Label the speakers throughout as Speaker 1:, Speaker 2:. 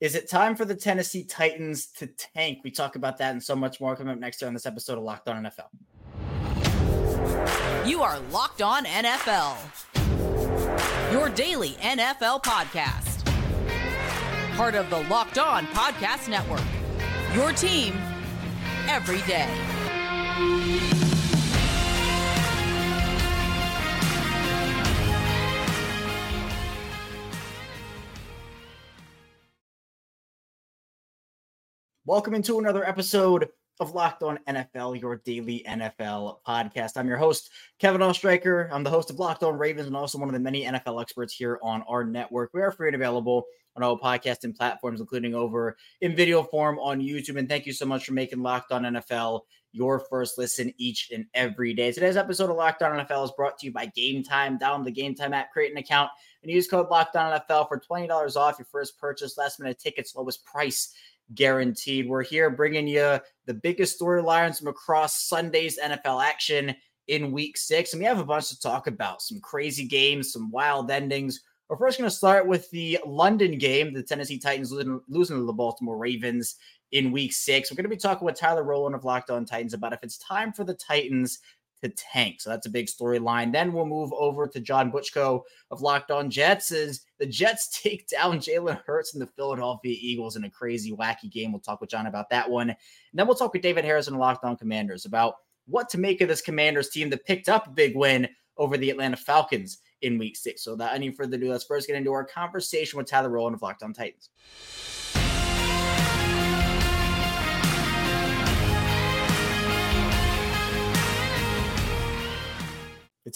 Speaker 1: Is it time for the Tennessee Titans to tank? We talk about that and so much more coming up next year on this episode of Locked On NFL.
Speaker 2: You are Locked On NFL, your daily NFL podcast. Part of the Locked On Podcast Network, your team every day.
Speaker 1: Welcome into another episode of Locked On NFL, your daily NFL podcast. I'm your host, Kevin Oestreicher. I'm the host of Locked On Ravens and also one of the many NFL experts here on our network. We are free and available on all podcasting platforms, including over in video form on YouTube. And thank you so much for making Locked On NFL your first listen each and every day. Today's episode of Locked On NFL is brought to you by Game Time. Download the Game Time app, create an account, and use code Locked On NFL for $20 off your first purchase. Last minute tickets, lowest price guaranteed. We're here bringing you the biggest storylines from across Sunday's NFL action in week six. And we have a bunch to talk about some crazy games, some wild endings. We're first going to start with the London game, the Tennessee Titans losing, losing to the Baltimore Ravens in week six. We're going to be talking with Tyler Rowland of Locked On Titans about if it's time for the Titans to tank. So that's a big storyline. Then we'll move over to John Butchko of Locked On Jets. As the Jets take down Jalen Hurts and the Philadelphia Eagles in a crazy, wacky game. We'll talk with John about that one. And then we'll talk with David Harrison of Locked On Commanders about what to make of this Commanders team that picked up a big win over the Atlanta Falcons in week six. So without any further ado, let's first get into our conversation with Tyler Rowland of Locked On Titans.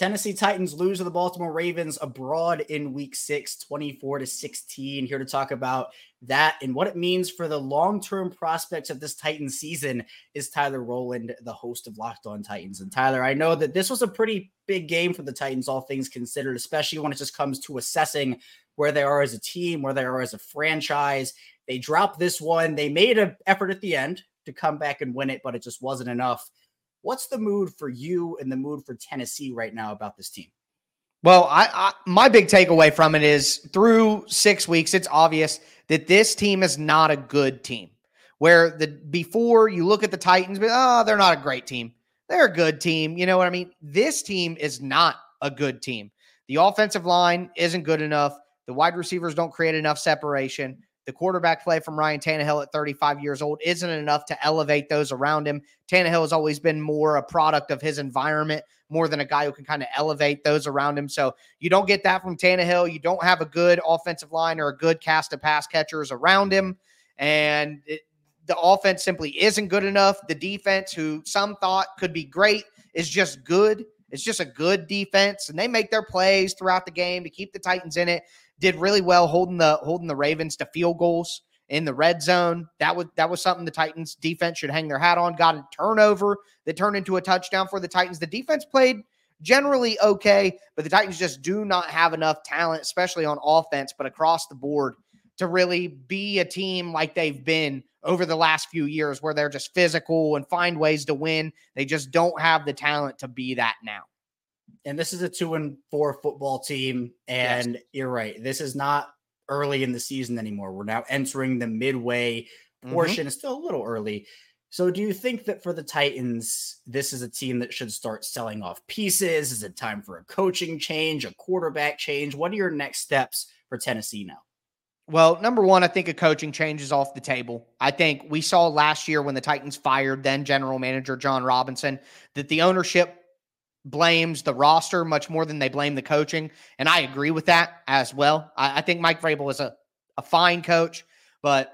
Speaker 1: Tennessee Titans lose to the Baltimore Ravens abroad in week six, 24 to 16. Here to talk about that and what it means for the long term prospects of this Titans season is Tyler Rowland, the host of Locked On Titans. And Tyler, I know that this was a pretty big game for the Titans, all things considered, especially when it just comes to assessing where they are as a team, where they are as a franchise. They dropped this one. They made an effort at the end to come back and win it, but it just wasn't enough. What's the mood for you and the mood for Tennessee right now about this team?
Speaker 3: Well, I, I, my big takeaway from it is through six weeks, it's obvious that this team is not a good team. Where the before you look at the Titans, but oh, they're not a great team. They're a good team. You know what I mean? This team is not a good team. The offensive line isn't good enough. The wide receivers don't create enough separation. The quarterback play from Ryan Tannehill at 35 years old isn't enough to elevate those around him. Tannehill has always been more a product of his environment more than a guy who can kind of elevate those around him. So you don't get that from Tannehill. You don't have a good offensive line or a good cast of pass catchers around him. And it, the offense simply isn't good enough. The defense, who some thought could be great, is just good. It's just a good defense, and they make their plays throughout the game to keep the Titans in it did really well holding the holding the Ravens to field goals in the red zone. That was that was something the Titans defense should hang their hat on. Got a turnover that turned into a touchdown for the Titans. The defense played generally okay, but the Titans just do not have enough talent, especially on offense, but across the board to really be a team like they've been over the last few years where they're just physical and find ways to win. They just don't have the talent to be that now
Speaker 1: and this is a two and four football team. And yes. you're right. This is not early in the season anymore. We're now entering the midway portion. Mm-hmm. It's still a little early. So, do you think that for the Titans, this is a team that should start selling off pieces? Is it time for a coaching change, a quarterback change? What are your next steps for Tennessee now?
Speaker 3: Well, number one, I think a coaching change is off the table. I think we saw last year when the Titans fired then general manager Jon Robinson that the ownership blames the roster much more than they blame the coaching. And I agree with that as well. I, I think Mike Vrabel is a, a fine coach, but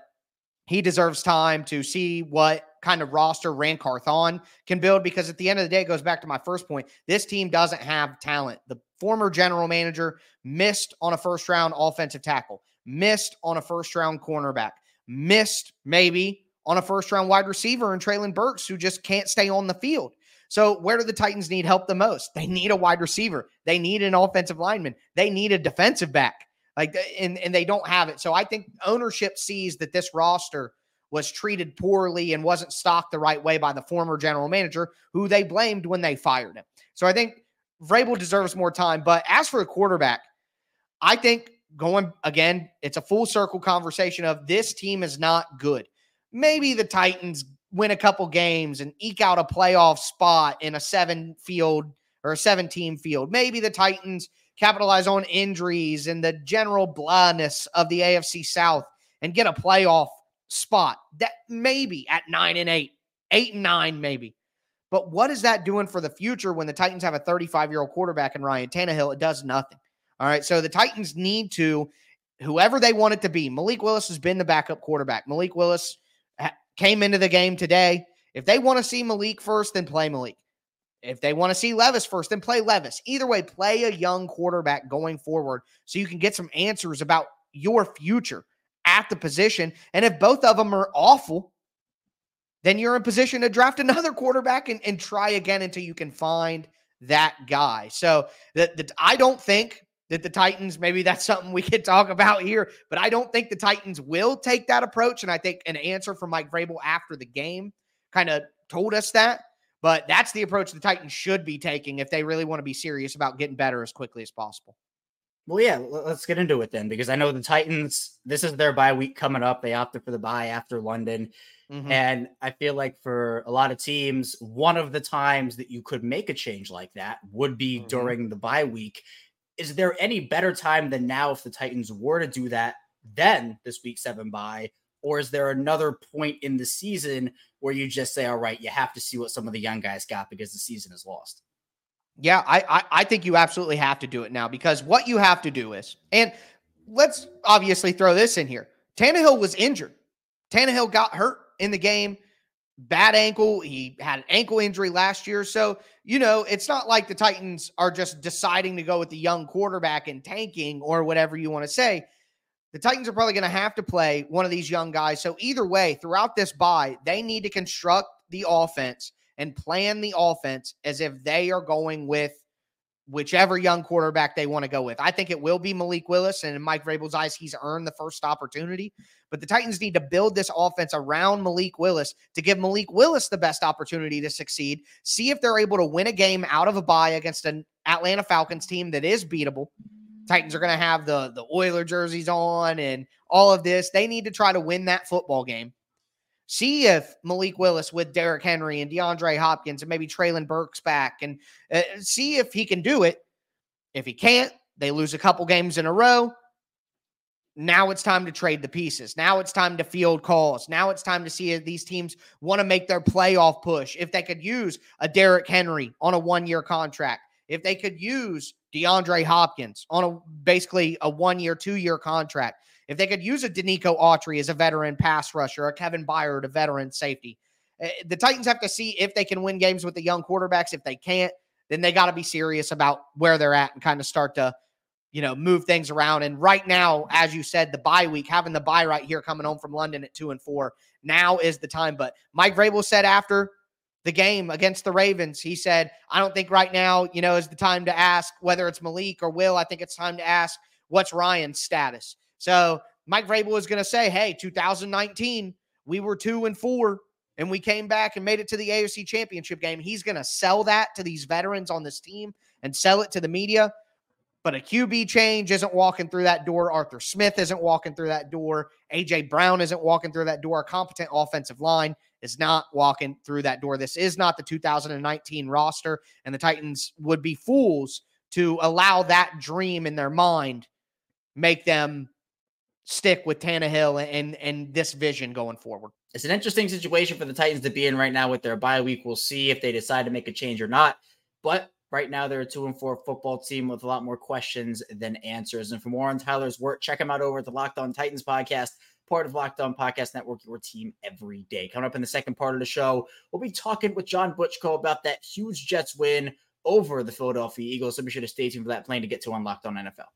Speaker 3: he deserves time to see what kind of roster Ran Carthon can build because at the end of the day, it goes back to my first point. This team doesn't have talent. The former general manager missed on a first round offensive tackle, missed on a first round cornerback, missed maybe on a first round wide receiver and Treylon Burks, who just can't stay on the field. So, where do the Titans need help the most? They need a wide receiver. They need an offensive lineman. They need a defensive back. Like, and, and they don't have it. So, I think ownership sees that this roster was treated poorly and wasn't stocked the right way by the former general manager, who they blamed when they fired him. So, I think Vrabel deserves more time. But as for a quarterback, I think going again, it's a full circle conversation of this team is not good. Maybe the Titans win a couple games and eke out a playoff spot in a seven field or a seven team field. Maybe the Titans capitalize on injuries and the general blandness of the AFC South and get a playoff spot. That maybe at nine and eight, eight and nine, maybe. But what is that doing for the future when the Titans have a 35 year old quarterback in Ryan Tannehill? It does nothing. All right. So the Titans need to, whoever they want it to be, Malik Willis has been the backup quarterback. Malik Willis came into the game today. If they want to see Malik first, then play Malik. If they want to see Levis first, then play Levis. Either way, play a young quarterback going forward so you can get some answers about your future at the position. And if both of them are awful, then you're in position to draft another quarterback and, and try again until you can find that guy. So that I don't think that the Titans, maybe that's something we could talk about here, but I don't think the Titans will take that approach. And I think an answer from Mike Vrabel after the game kind of told us that. But that's the approach the Titans should be taking if they really want to be serious about getting better as quickly as possible.
Speaker 1: Well, yeah, let's get into it then, because I know the Titans, this is their bye week coming up. They opted for the bye after London. Mm-hmm. And I feel like for a lot of teams, one of the times that you could make a change like that would be mm-hmm. during the bye week. Is there any better time than now if the Titans were to do that then this week seven bye? Or is there another point in the season where you just say, all right, you have to see what some of the young guys got because the season is lost?
Speaker 3: Yeah, I, I, I think you absolutely have to do it now because what you have to do is, and let's obviously throw this in here. Tannehill was injured. Tannehill got hurt in the game, bad ankle. He had an ankle injury last year. So, you know, it's not like the Titans are just deciding to go with the young quarterback and tanking or whatever you want to say. The Titans are probably going to have to play one of these young guys. So, either way, throughout this bye, they need to construct the offense and plan the offense as if they are going with whichever young quarterback they want to go with. I think it will be Malik Willis, and in Mike Vrabel's eyes, he's earned the first opportunity. But the Titans need to build this offense around Malik Willis to give Malik Willis the best opportunity to succeed. See if they're able to win a game out of a bye against an Atlanta Falcons team that is beatable. Titans are going to have the the Oiler jerseys on and all of this. They need to try to win that football game. See if Malik Willis with Derrick Henry and DeAndre Hopkins and maybe Treylon Burks back and uh, see if he can do it. If he can't, they lose a couple games in a row. Now it's time to trade the pieces. Now it's time to field calls. Now it's time to see if these teams want to make their playoff push. If they could use a Derrick Henry on a one year contract, if they could use DeAndre Hopkins on a basically a one year, two year contract, if they could use a Denico Autry as a veteran pass rusher, a Kevin Byard, a veteran safety, eh, the Titans have to see if they can win games with the young quarterbacks. If they can't, then they got to be serious about where they're at and kind of start to, you know, move things around. And right now, as you said, the bye week, having the bye right here coming home from London at two and four, now is the time. But Mike Vrabel said after the game against the Ravens, he said, I don't think right now, you know, is the time to ask whether it's Malik or Will. I think it's time to ask what's Ryan's status. So Mike Vrabel is going to say, hey, 2019, we were two and four and we came back and made it to the AFC championship game. He's going to sell that to these veterans on this team and sell it to the media. But a QB change isn't walking through that door. Arthur Smith isn't walking through that door. AJ Brown isn't walking through that door. A competent offensive line is not walking through that door. This is not the 2019 roster, and the Titans would be fools to allow that dream in their mind make them stick with Tannehill and and this vision going forward.
Speaker 1: It's an interesting situation for the Titans to be in right now with their bye week. We'll see if they decide to make a change or not. But right now they're a two and four football team with a lot more questions than answers. And for more on Tyler's work, check him out over at the Locked On Titans podcast, part of Locked On Podcast Network, your team every day. Coming up in the second part of the show, we'll be talking with John Butchko about that huge Jets win over the Philadelphia Eagles. So be sure to stay tuned for that plan to get to on Locked On NFL.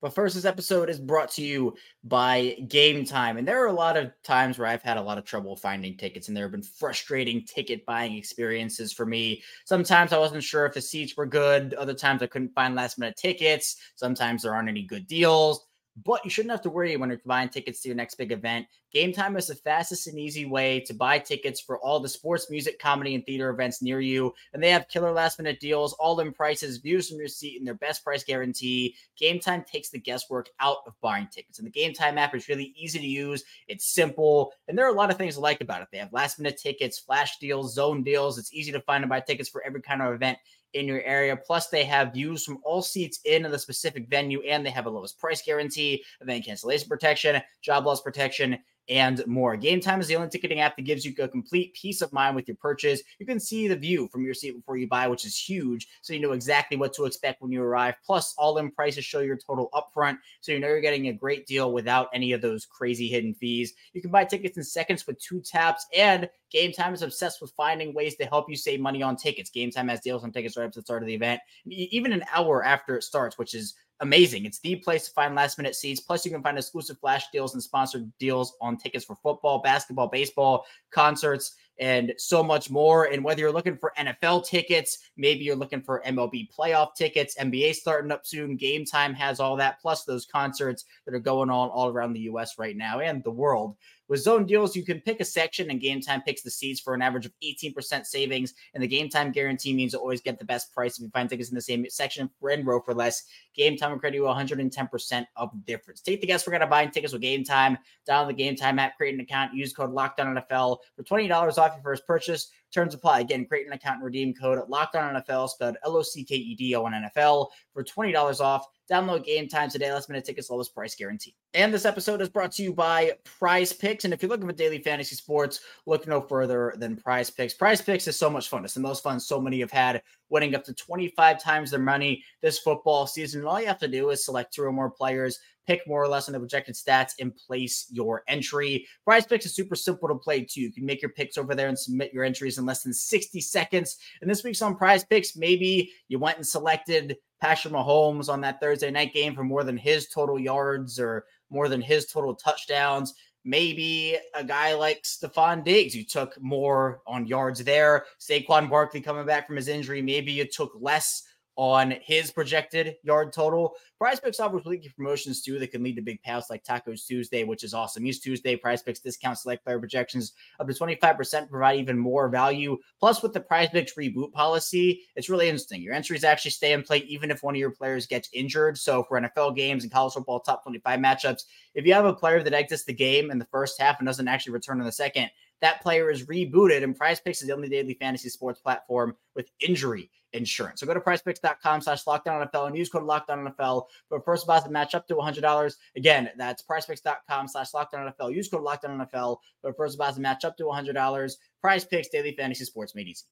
Speaker 1: But first, this episode is brought to you by Game Time. And there are a lot of times where I've had a lot of trouble finding tickets, and there have been frustrating ticket buying experiences for me. Sometimes I wasn't sure if the seats were good, other times I couldn't find last minute tickets, sometimes there aren't any good deals. But you shouldn't have to worry when you're buying tickets to your next big event. Game Time is the fastest and easy way to buy tickets for all the sports, music, comedy, and theater events near you. And they have killer last minute deals, all in prices, views from your seat, and their best price guarantee. Game Time takes the guesswork out of buying tickets. And the Game Time app is really easy to use, it's simple, and there are a lot of things I like about it. They have last minute tickets, flash deals, zone deals. It's easy to find and buy tickets for every kind of event in your area. Plus, they have views from all seats in the specific venue, and they have a lowest price guarantee, event cancellation protection, job loss protection, and more. Game Time is the only ticketing app that gives you a complete peace of mind with your purchase. You can see the view from your seat before you buy, which is huge. So you know exactly what to expect when you arrive. Plus, all in prices show your total upfront. So you know you're getting a great deal without any of those crazy hidden fees. You can buy tickets in seconds with two taps. And Game Time is obsessed with finding ways to help you save money on tickets. Game Time has deals on tickets right up to the start of the event, even an hour after it starts, which is amazing. It's the place to find last minute seats. Plus, you can find exclusive flash deals and sponsored deals on tickets for football, basketball, baseball, concerts, and so much more. And whether you're looking for NFL tickets, maybe you're looking for MLB playoff tickets, NBA starting up soon, game time has all that, plus those concerts that are going on all around the US right now and the world. With zone deals, you can pick a section and game time picks the seats for an average of 18% savings. And the game time guarantee means you always get the best price if you find tickets in the same section and row for less. Game time will credit you 110% of the difference. Take the guesswork out of buying tickets with game time. Download the game time app, create an account, use code LOCKDOWN NFL for $20 off your first purchase. Terms apply. Again, create an account and redeem code LOCKDOWN NFL, spelled L O C K E D O N NFL for $20 off. Download game time today. Last minute tickets, lowest price guarantee. And this episode is brought to you by Prize Picks. And if you're looking for daily fantasy sports, look no further than Prize Picks. Prize Picks is so much fun. It's the most fun so many have had, winning up to 25 times their money this football season. And all you have to do is select two or more players, pick more or less on the projected stats, and place your entry. Prize Picks is super simple to play too. You can make your picks over there and submit your entries in less than 60 seconds. And this week's on Prize Picks, maybe you went and selected Patrick Mahomes on that Thursday night game for more than his total yards or more than his total touchdowns. Maybe a guy like Stefon Diggs, you took more on yards there. Saquon Barkley coming back from his injury, maybe you took less on his projected yard total. Prize Picks offers weekly promotions too that can lead to big payouts like Tacos Tuesday, which is awesome. Use Tuesday, Prize Picks discount select player projections up to 25% provide even more value. Plus, with the Prize Picks reboot policy, it's really interesting. Your entries actually stay in play even if one of your players gets injured. So for NFL games and college football top 25 matchups, if you have a player that exits the game in the first half and doesn't actually return in the second, that player is rebooted. And Prize Picks is the only daily fantasy sports platform with injury insurance. So go to prizepicks.com slash lockdown NFL and use code lockdown NFL for first deposit match up to $100. Again, that's prizepicks.com slash lockdown NFL. Use code lockdown NFL for first deposit match up to $100. Prize Picks, daily fantasy sports made easy.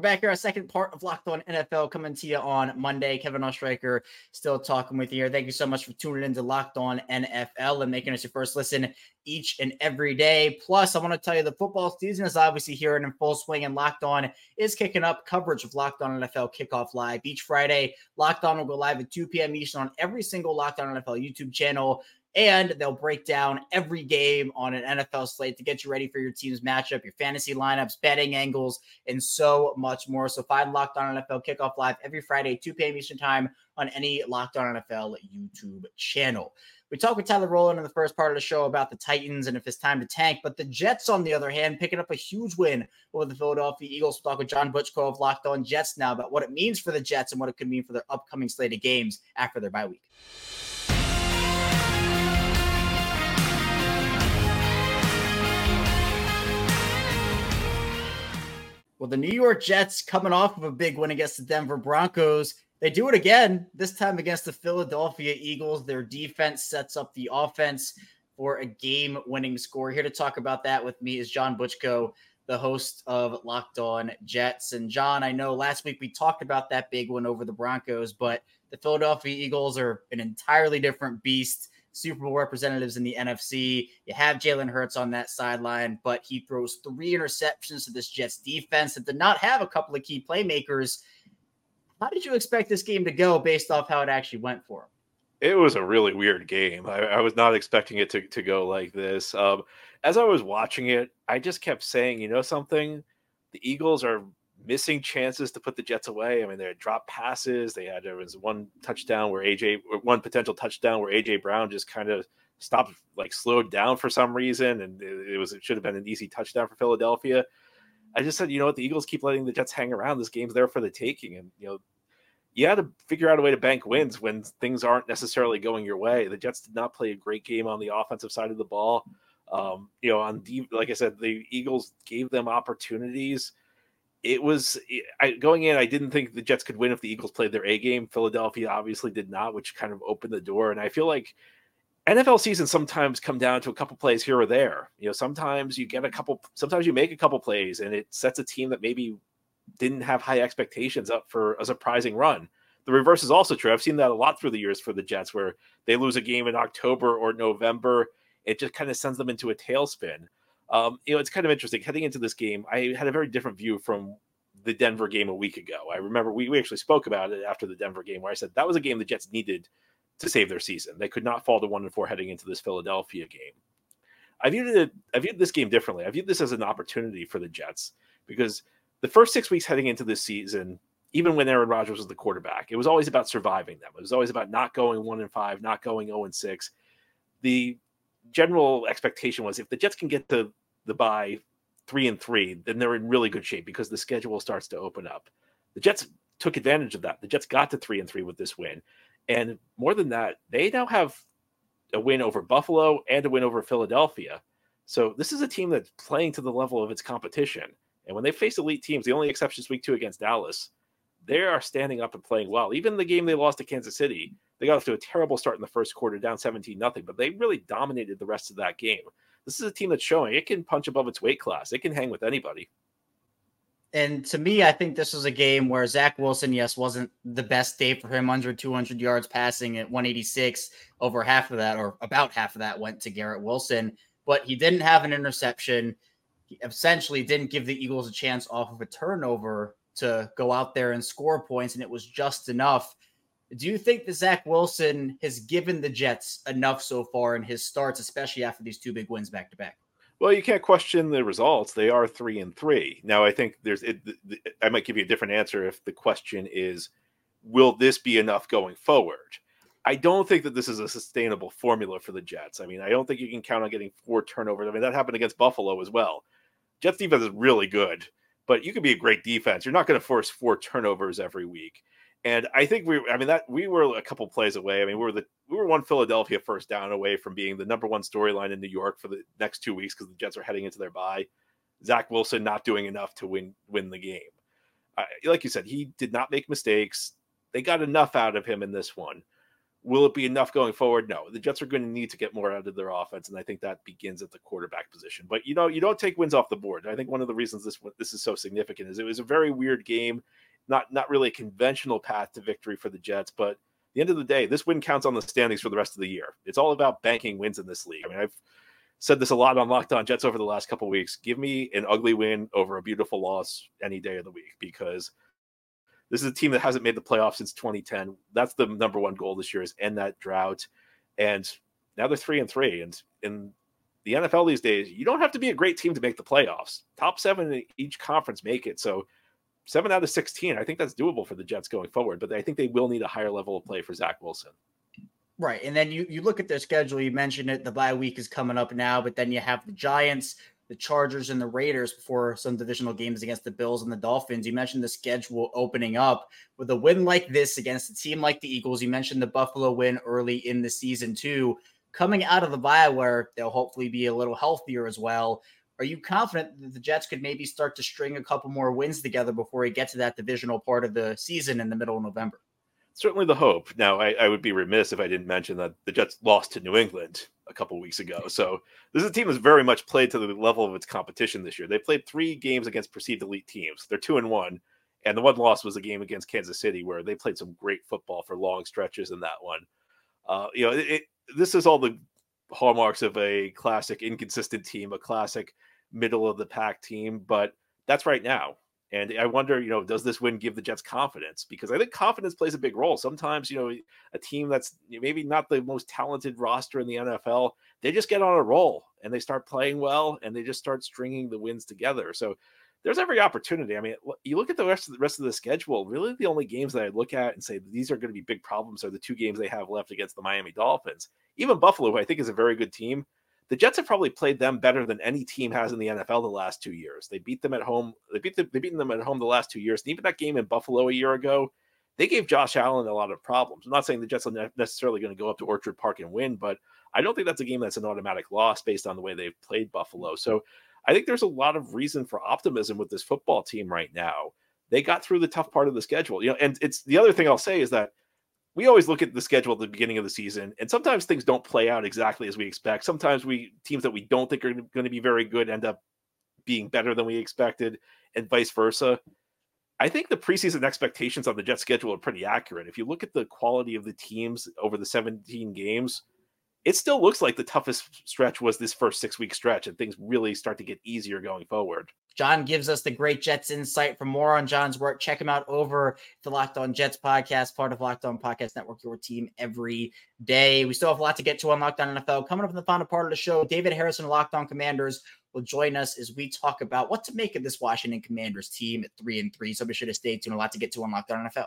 Speaker 1: We're back here, our second part of Locked On NFL coming to you on Monday. Kevin Oestreicher still talking with you here. Thank you so much for tuning in to Locked On NFL and making us your first listen each and every day. Plus, I want to tell you the football season is obviously here and in full swing, and Locked On is kicking up coverage of Locked On NFL Kickoff Live. Each Friday, Locked On will go live at 2 p.m. Eastern on every single Locked On NFL YouTube channel and they'll break down every game on an NFL slate to get you ready for your team's matchup, your fantasy lineups, betting angles, and so much more. So find Locked On NFL Kickoff Live every Friday, 2 p.m. Eastern Time on any Locked On NFL YouTube channel. We talked with Tyler Rowland in the first part of the show about the Titans and if it's time to tank. But the Jets, on the other hand, picking up a huge win over the Philadelphia Eagles. We'll talk with John Butchko of Locked On Jets now about what it means for the Jets and what it could mean for their upcoming slate of games after their bye week. Well, the New York Jets coming off of a big win against the Denver Broncos. They do it again, this time against the Philadelphia Eagles. Their defense sets up the offense for a game winning score. Here to talk about that with me is John Butchko, the host of Locked On Jets. And John, I know last week we talked about that big win over the Broncos, but the Philadelphia Eagles are an entirely different beast. Super Bowl representatives in the NFC. You have Jalen Hurts on that sideline, but he throws three interceptions to this Jets defense that did not have a couple of key playmakers. How did you expect this game to go based off how it actually went for him?
Speaker 4: It was a really weird game. I, I was not expecting it to, to go like this. Um, as I was watching it, I just kept saying, you know, something? The Eagles are missing chances to put the Jets away. I mean, they had dropped passes. They had there was one touchdown where AJ, one potential touchdown where AJ Brown just kind of stopped, like slowed down for some reason, and it, it was it should have been an easy touchdown for Philadelphia. I just said, you know what, the Eagles keep letting the Jets hang around. This game's there for the taking, and you know, you had to figure out a way to bank wins when things aren't necessarily going your way. The Jets did not play a great game on the offensive side of the ball. Um, you know, on deep, like I said, the Eagles gave them opportunities. It was I, going in. I didn't think the Jets could win if the Eagles played their A game. Philadelphia obviously did not, which kind of opened the door. And I feel like NFL season sometimes come down to a couple plays here or there. You know, sometimes you get a couple, sometimes you make a couple plays, and it sets a team that maybe didn't have high expectations up for a surprising run. The reverse is also true. I've seen that a lot through the years for the Jets, where they lose a game in October or November it just kind of sends them into a tailspin. Um, you know, it's kind of interesting. Heading into this game, I had a very different view from the Denver game a week ago. I remember we, we actually spoke about it after the Denver game where I said that was a game the Jets needed to save their season. They could not fall to one and four heading into this Philadelphia game. I viewed it I viewed this game differently. I viewed this as an opportunity for the Jets because the first six weeks heading into this season, even when Aaron Rodgers was the quarterback, it was always about surviving them. It was always about not going one and five, not going 0 and six. The general expectation was if the Jets can get to the bye three and three, then they're in really good shape because the schedule starts to open up. The Jets took advantage of that. The Jets got to three and three with this win. And more than that, they now have a win over Buffalo and a win over Philadelphia. So this is a team that's playing to the level of its competition. And when they face elite teams, the only exception is week two against Dallas, they are standing up and playing well. Even the game they lost to Kansas City, they got off to a terrible start in the first quarter, down 17 nothing, but they really dominated the rest of that game. This is a team that's showing it can punch above its weight class. It can hang with anybody.
Speaker 1: And to me, I think this was a game where Zach Wilson, yes, wasn't the best day for him. Under 200 yards passing at 186. Over half of that, or about half of that, went to Garrett Wilson. But he didn't have an interception. He essentially didn't give the Eagles a chance off of a turnover to go out there and score points, and it was just enough do you think that Zach Wilson has given the Jets enough so far in his starts, especially after these two big wins back to back?
Speaker 4: Well, you can't question the results. They are three and three. Now, I think there's, it, I might give you a different answer if the question is, will this be enough going forward? I don't think that this is a sustainable formula for the Jets. I mean, I don't think you can count on getting four turnovers. I mean, that happened against Buffalo as well. Jets defense is really good, but you can be a great defense. You're not going to force four turnovers every week. And I think we, I mean, that we were a couple plays away. I mean, we were the we were one Philadelphia first down away from being the number one storyline in New York for the next two weeks because the Jets are heading into their bye. Zach Wilson not doing enough to win win the game. Like you said, he did not make mistakes. They got enough out of him in this one. Will it be enough going forward? No. The Jets are going to need to get more out of their offense, and I think that begins at the quarterback position. But you know, you don't take wins off the board. I think one of the reasons this this is so significant is it was a very weird game not not really a conventional path to victory for the Jets, but the end of the day, this win counts on the standings for the rest of the year. It's all about banking wins in this league. I mean, I've said this a lot on Locked On Jets over the last couple weeks. Give me an ugly win over a beautiful loss any day of the week because this is a team that hasn't made the playoffs since 2010. That's the number one goal this year is end that drought. And now they're three and three. And in the NFL these days, you don't have to be a great team to make the playoffs. Top seven in each conference make it. So seven out of 16. I think that's doable for the Jets going forward, but I think they will need a higher level of play for Zach Wilson.
Speaker 1: Right. And then you, you look at their schedule, you mentioned it, the bye week is coming up now, but then you have the Giants, the Chargers, and the Raiders before some divisional games against the Bills and the Dolphins. You mentioned the schedule opening up with a win like this against a team like the Eagles. You mentioned the Buffalo win early in the season, too. Coming out of the bye where they'll hopefully be a little healthier as well. Are you confident that the Jets could maybe start to string a couple more wins together before we get to that divisional part of the season in the middle of November?
Speaker 4: Certainly the hope. Now, I, I would be remiss if I didn't mention that the Jets lost to New England a couple weeks ago. So this is a team that's very much played to the level of its competition this year. They played three games against perceived elite teams. They're two and one, and the one loss was a game against Kansas City where they played some great football for long stretches in that one. Uh, you know, it, it, this is all the hallmarks of a classic inconsistent team, a classic middle of the pack team, but that's right now. And I wonder, you know, does this win give the Jets confidence? Because I think confidence plays a big role. Sometimes, you know, a team that's maybe not the most talented roster in the NFL, they just get on a roll and they start playing well and they just start stringing the wins together. So there's every opportunity. I mean, you look at the rest of the rest of the schedule. Really, the only games that I look at and say these are going to be big problems are the two games they have left against the Miami Dolphins. Even Buffalo, who I think is a very good team, the Jets have probably played them better than any team has in the NFL the last two years. They beat them at home. They beat them. They beaten them at home the last two years. And even that game in Buffalo a year ago, they gave Josh Allen a lot of problems. I'm not saying the Jets are necessarily going to go up to Orchard Park and win, but I don't think that's a game that's an automatic loss based on the way they've played Buffalo. So I think there's a lot of reason for optimism with this football team right now. They got through the tough part of the schedule, you know, and it's the other thing I'll say is that we always look at the schedule at the beginning of the season, and sometimes things don't play out exactly as we expect. Sometimes we teams that we don't think are going to be very good end up being better than we expected, and vice versa. I think the preseason expectations on the Jets schedule are pretty accurate. If you look at the quality of the teams over the 17 games, it still looks like the toughest stretch was this first six week stretch, and things really start to get easier going forward.
Speaker 1: John gives us the great Jets insight. For more on John's work, check him out over the Locked On Jets podcast, part of Locked On Podcast Network, your team every day. We still have a lot to get to on Locked On NFL. Coming up in the final part of the show, David Harrison, Locked On Commanders, will join us as we talk about what to make of this Washington Commanders team at three and three. So be sure to stay tuned. A lot to get to on Locked On NFL.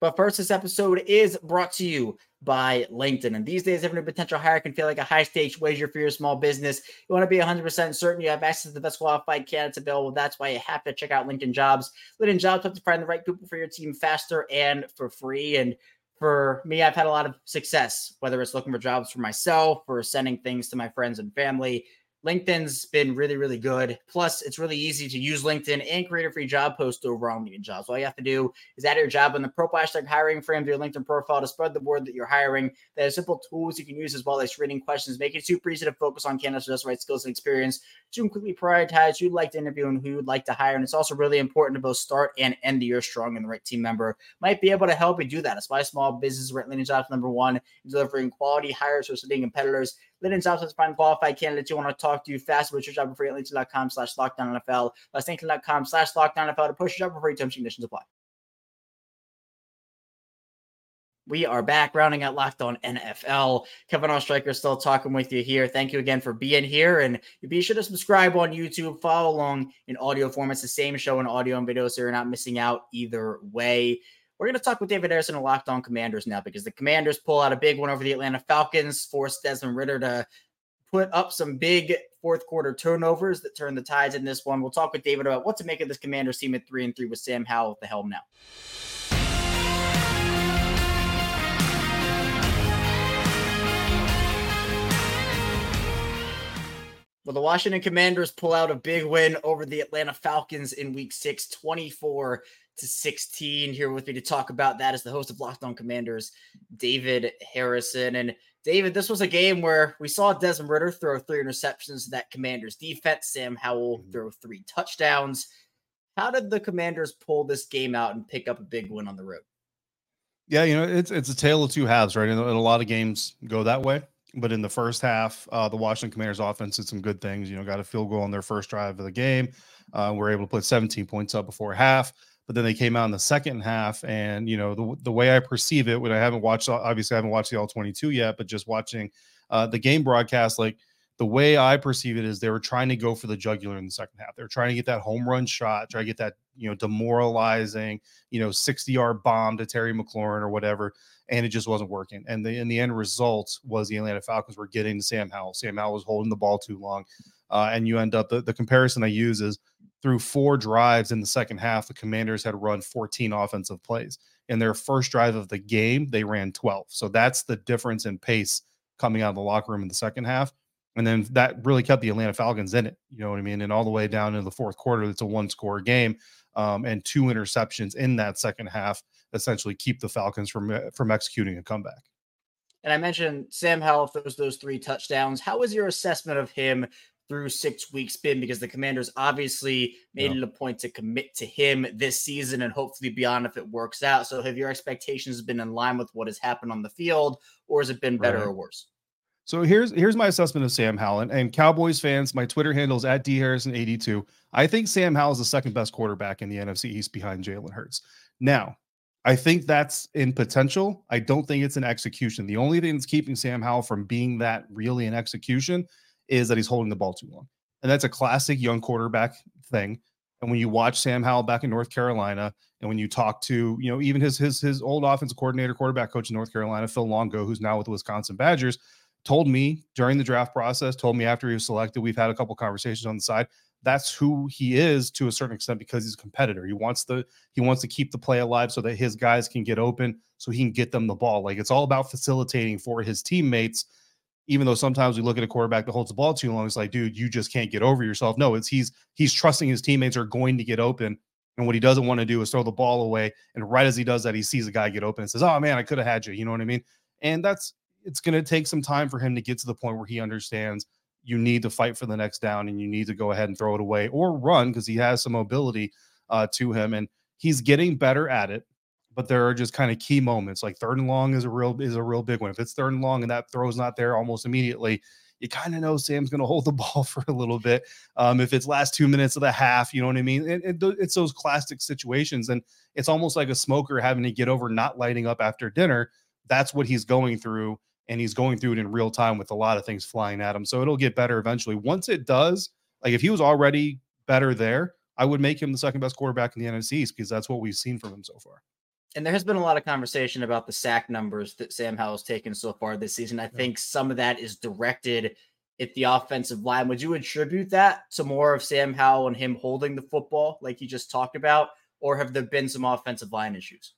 Speaker 1: But first, this episode is brought to you by LinkedIn. And these days, every potential hire can feel like a high stakes wager for your small business. You want to be 100% certain you have access to the best qualified candidates available. That's why you have to check out LinkedIn Jobs. LinkedIn Jobs helps you find the right people for your team faster and for free. And for me, I've had a lot of success, whether it's looking for jobs for myself or sending things to my friends and family. LinkedIn's been really, really good. Plus, it's really easy to use LinkedIn and create a free job post over on LinkedIn Jobs. All you have to do is add your job in the profile hashtag hiring frame to your LinkedIn profile to spread the word that you're hiring. There are simple tools you can use as well as screening questions, make it super easy to focus on candidates with just right skills and experience. So you can quickly prioritize who you'd like to interview and who you'd like to hire. And it's also really important to both start and end the year strong and the right team member might be able to help you do that. It's why small business rate LinkedIn Jobs number one in delivering quality hires for sitting competitors. Jobs has find qualified candidates you want to talk to fast with your job for free at linkedin.com slash lockdown NFL. That's linkedin.com slash lockdown NFL to push your job for free. Terms and conditions apply. We are back rounding out Locked On NFL. Kevin Oestreicher still talking with you here. Thank you again for being here. And be sure to subscribe on YouTube, follow along in audio form. It's the same show in audio and video, so you're not missing out either way. We're going to talk with David Harrison and Locked On Commanders now because the Commanders pull out a big one over the Atlanta Falcons, forced Desmond Ridder to put up some big fourth quarter turnovers that turned the tides in this one. We'll talk with David about what to make of this Commanders team at three and three with Sam Howell at the helm now. Well, the Washington Commanders pull out a big win over the Atlanta Falcons in week six, 24 to 16. Here with me to talk about that is the host of Locked On Commanders, David Harrison. And David, this was a game where we saw Desmond Ridder throw three interceptions to that Commanders defense. Sam Howell mm-hmm. throw three touchdowns. How did the Commanders pull this game out and pick up a big win on the road?
Speaker 5: Yeah, you know, it's it's a tale of two halves, right? And, a lot of games go that way. But in the first half, uh, the Washington Commanders offense did some good things. You know, got a field goal on their first drive of the game. Uh, we're able to put 17 points up before half but then they came out in the second half and you know the, the way i perceive it when i haven't watched obviously i haven't watched the all 22 yet but just watching uh, the game broadcast like the way i perceive it is they were trying to go for the jugular in the second half. They were trying to get that home run shot try to get that you know demoralizing you know 60 yard bomb to terry mclaurin or whatever and it just wasn't working. And the in the end result was the atlanta falcons were getting to sam howell. Sam howell was holding the ball too long uh, and you end up the, the comparison i use is through four drives in the second half, the Commanders had run 14 offensive plays. In their first drive of the game, they ran 12. So that's the difference in pace coming out of the locker room in the second half. And then that really kept the Atlanta Falcons in it. You know what I mean? And all the way down into the fourth quarter, it's a one score game. Um, and two interceptions in that second half essentially keep the Falcons from from executing a comeback.
Speaker 1: And I mentioned Sam Howell throws those three touchdowns. How was your assessment of him through six weeks been because the commanders obviously made it a point to commit to him this season and hopefully beyond if it works out. So have your expectations been in line with what has happened on the field or has it been better right. or worse?
Speaker 5: So here's here's my assessment of Sam Howell and Cowboys fans. My Twitter handle is at dharrison82. I think Sam Howell is the second best quarterback in the NFC East behind Jalen Hurts. Now, I think that's in potential. I don't think it's an execution. The only thing that's keeping Sam Howell from being that really an execution is that he's holding the ball too long. And that's a classic young quarterback thing. And when you watch Sam Howell back in North Carolina, and when you talk to, you know, even his his his old offensive coordinator, quarterback coach in North Carolina, Phil Longo, who's now with the Wisconsin Badgers, told me during the draft process, told me after he was selected, we've had a couple conversations on the side. That's who he is to a certain extent because he's a competitor. He wants the he wants to keep the play alive so that his guys can get open, so he can get them the ball. Like it's all about facilitating for his teammates even though sometimes we look at a quarterback that holds the ball too long, it's like, dude, you just can't get over yourself. No, it's he's he's trusting his teammates are going to get open. And what he doesn't want to do is throw the ball away. And right as he does that, he sees a guy get open and says, Oh man, I could have had you. You know what I mean? And that's it's going to take some time for him to get to the point where he understands you need to fight for the next down and you need to go ahead and throw it away or run because he has some mobility uh, to him. And he's getting better at it but there are just kind of key moments like third and long is a real is a real big one. If it's third and long and that throw's not there almost immediately, you kind of know Sam's going to hold the ball for a little bit. Um, if it's last two minutes of the half, you know what I mean? It, it, it's those classic situations, and it's almost like a smoker having to get over not lighting up after dinner. That's what he's going through, and he's going through it in real time with a lot of things flying at him. So it'll get better eventually. Once it does, like if he was already better there, I would make him the second best quarterback in the NFC because that's what we've seen from him so far
Speaker 1: and there has been a lot of conversation about the sack numbers that Sam Howell's taken so far this season. I think some of that is directed at the offensive line. Would you attribute that to more of Sam Howell and him holding the football, like you just talked about, or have there been some offensive line issues?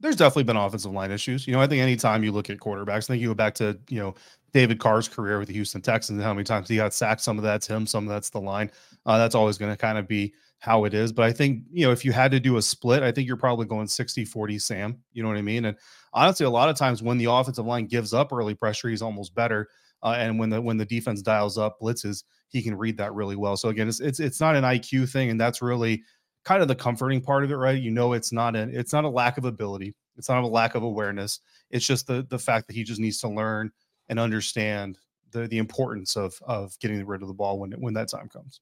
Speaker 5: There's definitely been offensive line issues. You know, I think anytime you look at quarterbacks, I think you go back to, you know, David Carr's career with the Houston Texans and how many times he got sacked. Some of that's him, some of that's the line. Uh, that's always going to kind of be how it is. But I think, you know, if you had to do a split, I think you're probably going 60 40 Sam. You know what I mean? And honestly, a lot of times when the offensive line gives up early pressure, he's almost better. Uh, and when the when the defense dials up blitzes, he can read that really well. So again, it's it's it's not an IQ thing, and that's really kind of the comforting part of it, right? You know, it's not an it's not a lack of ability, it's not a lack of awareness. It's just the the fact that he just needs to learn and understand the the importance of of getting rid of the ball when when that time comes.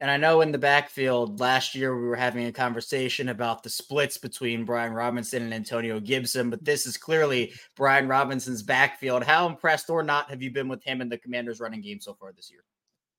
Speaker 1: And I know in the backfield last year we were having a conversation about the splits between Brian Robinson and Antonio Gibson, but this is clearly Brian Robinson's backfield. How impressed or not have you been with him and the Commanders running game so far this year?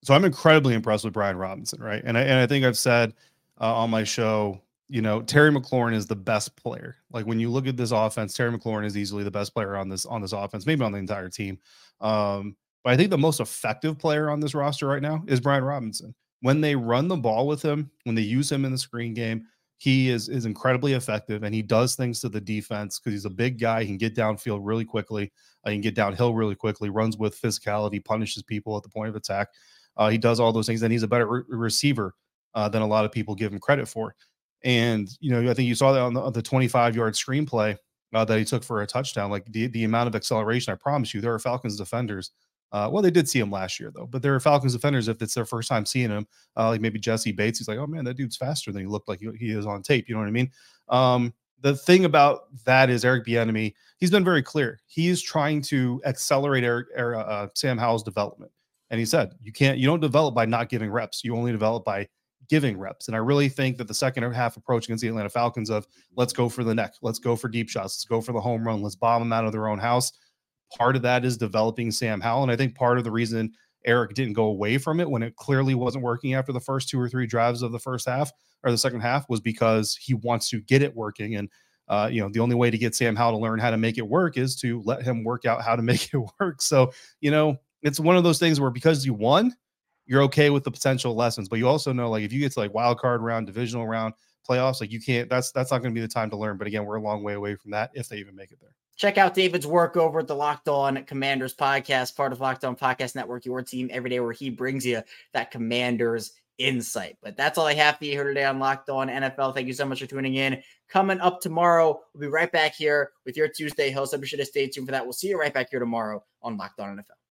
Speaker 5: So I'm incredibly impressed with Brian Robinson, right? And I, and I think I've said uh, on my show, you know, Terry McLaurin is the best player. Like when you look at this offense, Terry McLaurin is easily the best player on this on this offense, maybe on the entire team. Um, but I think the most effective player on this roster right now is Brian Robinson when they run the ball with him, when they use him in the screen game, he is is incredibly effective and he does things to the defense because he's a big guy. He can get downfield really quickly. Uh, he can get downhill really quickly. Runs with physicality, punishes people at the point of attack. Uh, he does all those things, and he's a better re- receiver uh, than a lot of people give him credit for. And you know, I think you saw that on the, on the 25 yard screenplay uh, that he took for a touchdown. Like the the amount of acceleration, I promise you, there are Falcons defenders uh, well, they did see him last year though, but there are Falcons defenders. If it's their first time seeing him, uh, like maybe Jessie Bates, he's like, oh man, that dude's faster than he looked like he, he is on tape. You know what I mean? Um, the thing about that is Eric Bieniemy. He's been very clear. He is trying to accelerate Eric, uh, Sam Howell's development, and he said, you can't, you don't develop by not giving reps. You only develop by giving reps. And I really think that the second half approach against the Atlanta Falcons of let's go for the neck, let's go for deep shots, let's go for the home run, let's bomb them out of their own house Part of that is developing Sam Howell. And I think part of the reason Eric didn't go away from it when it clearly wasn't working after the first two or three drives of the first half or the second half was because he wants to get it working. And, uh, you know, the only way to get Sam Howell to learn how to make it work is to let him work out how to make it work. So, you know, it's one of those things where because you won, you're okay with the potential lessons, but you also know like if you get to like wild card round, divisional round, playoffs, like you can't. That's that's not going to be the time to learn. But again, we're a long way away from that if they even make it there.
Speaker 1: Check out David's work over at the Locked On Commanders podcast, part of Locked On Podcast Network, your team every day, where he brings you that Commanders insight. But that's all I have for you here today on Locked On NFL. Thank you so much for tuning in. Coming up tomorrow, we'll be right back here with your Tuesday host. Be sure to stay tuned for that. We'll see you right back here tomorrow on Locked On NFL.